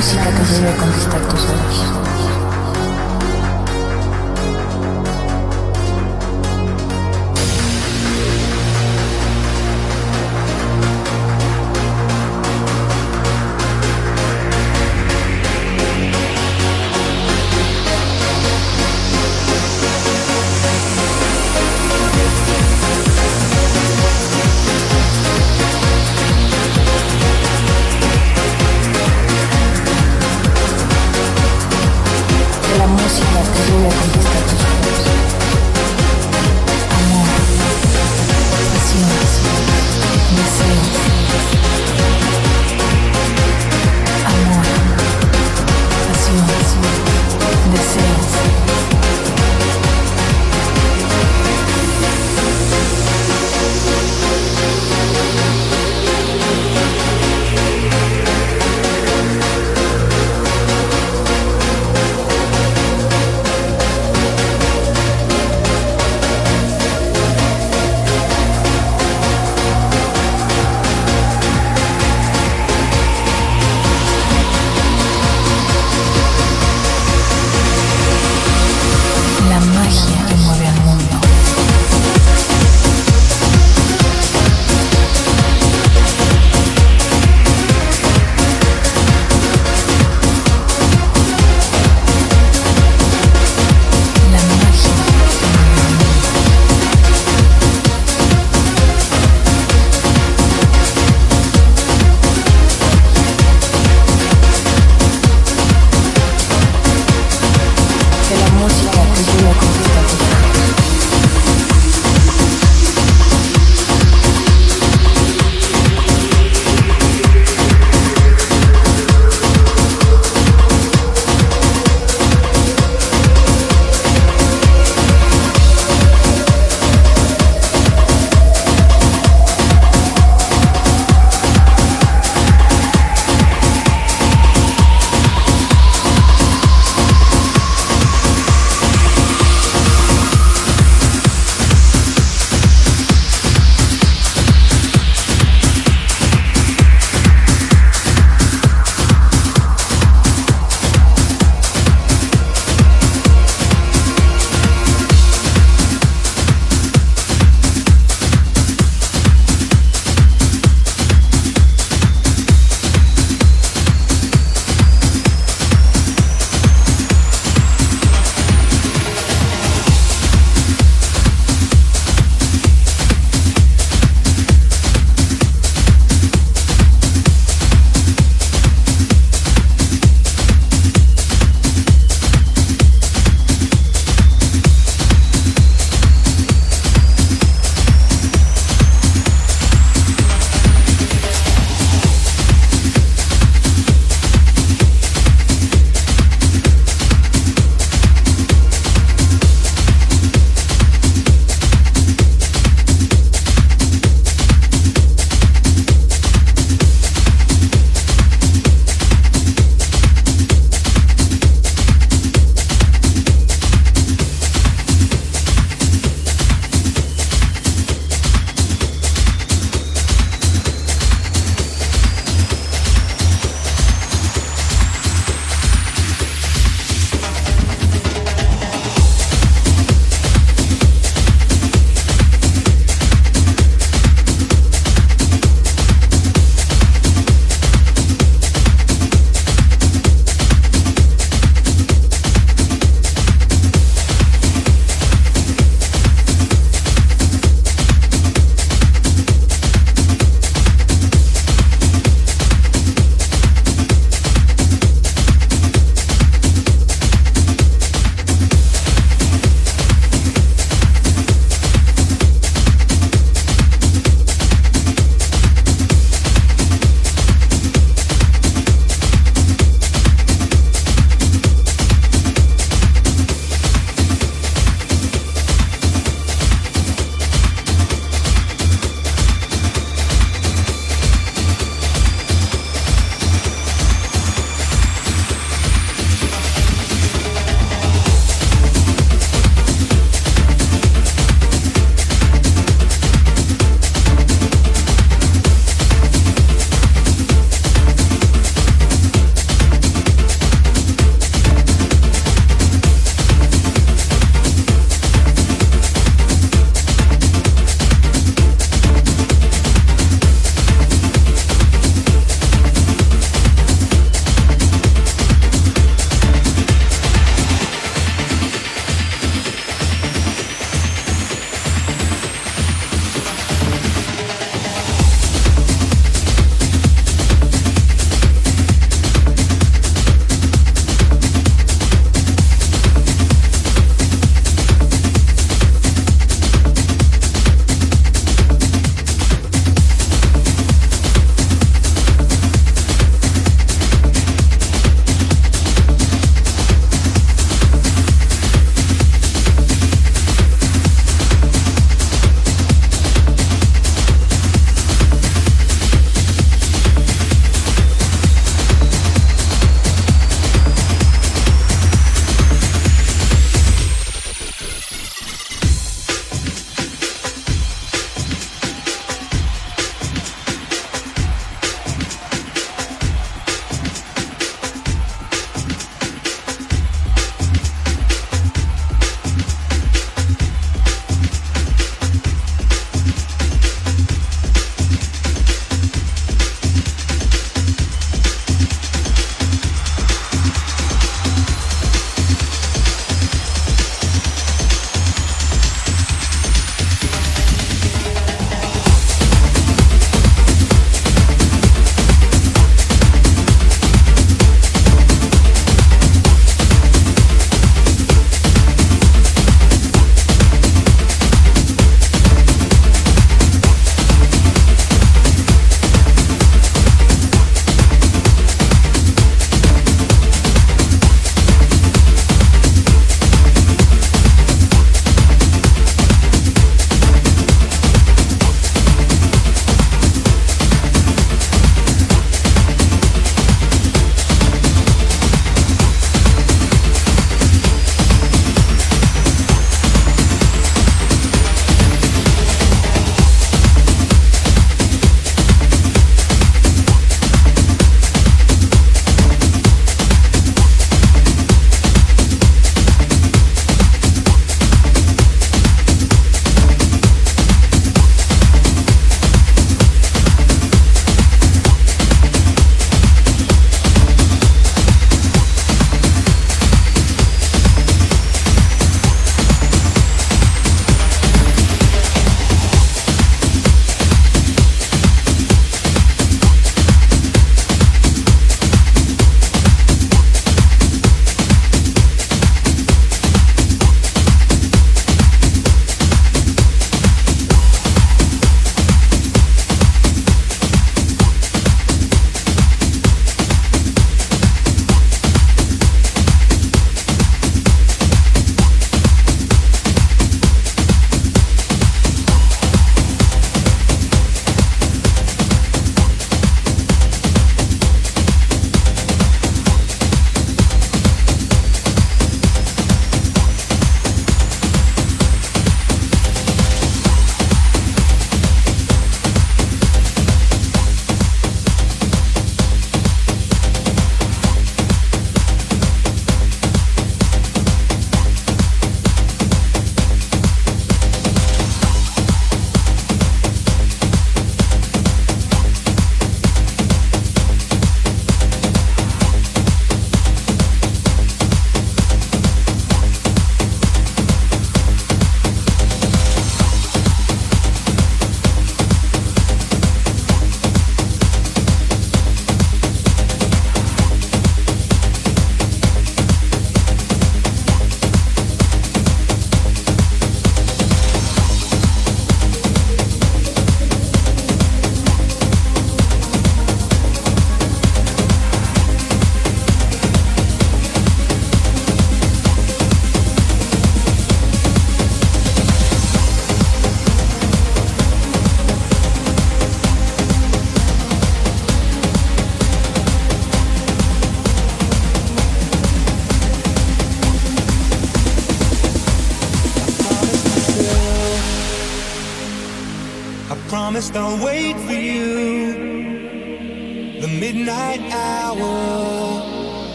申し訳ません。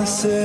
Myself.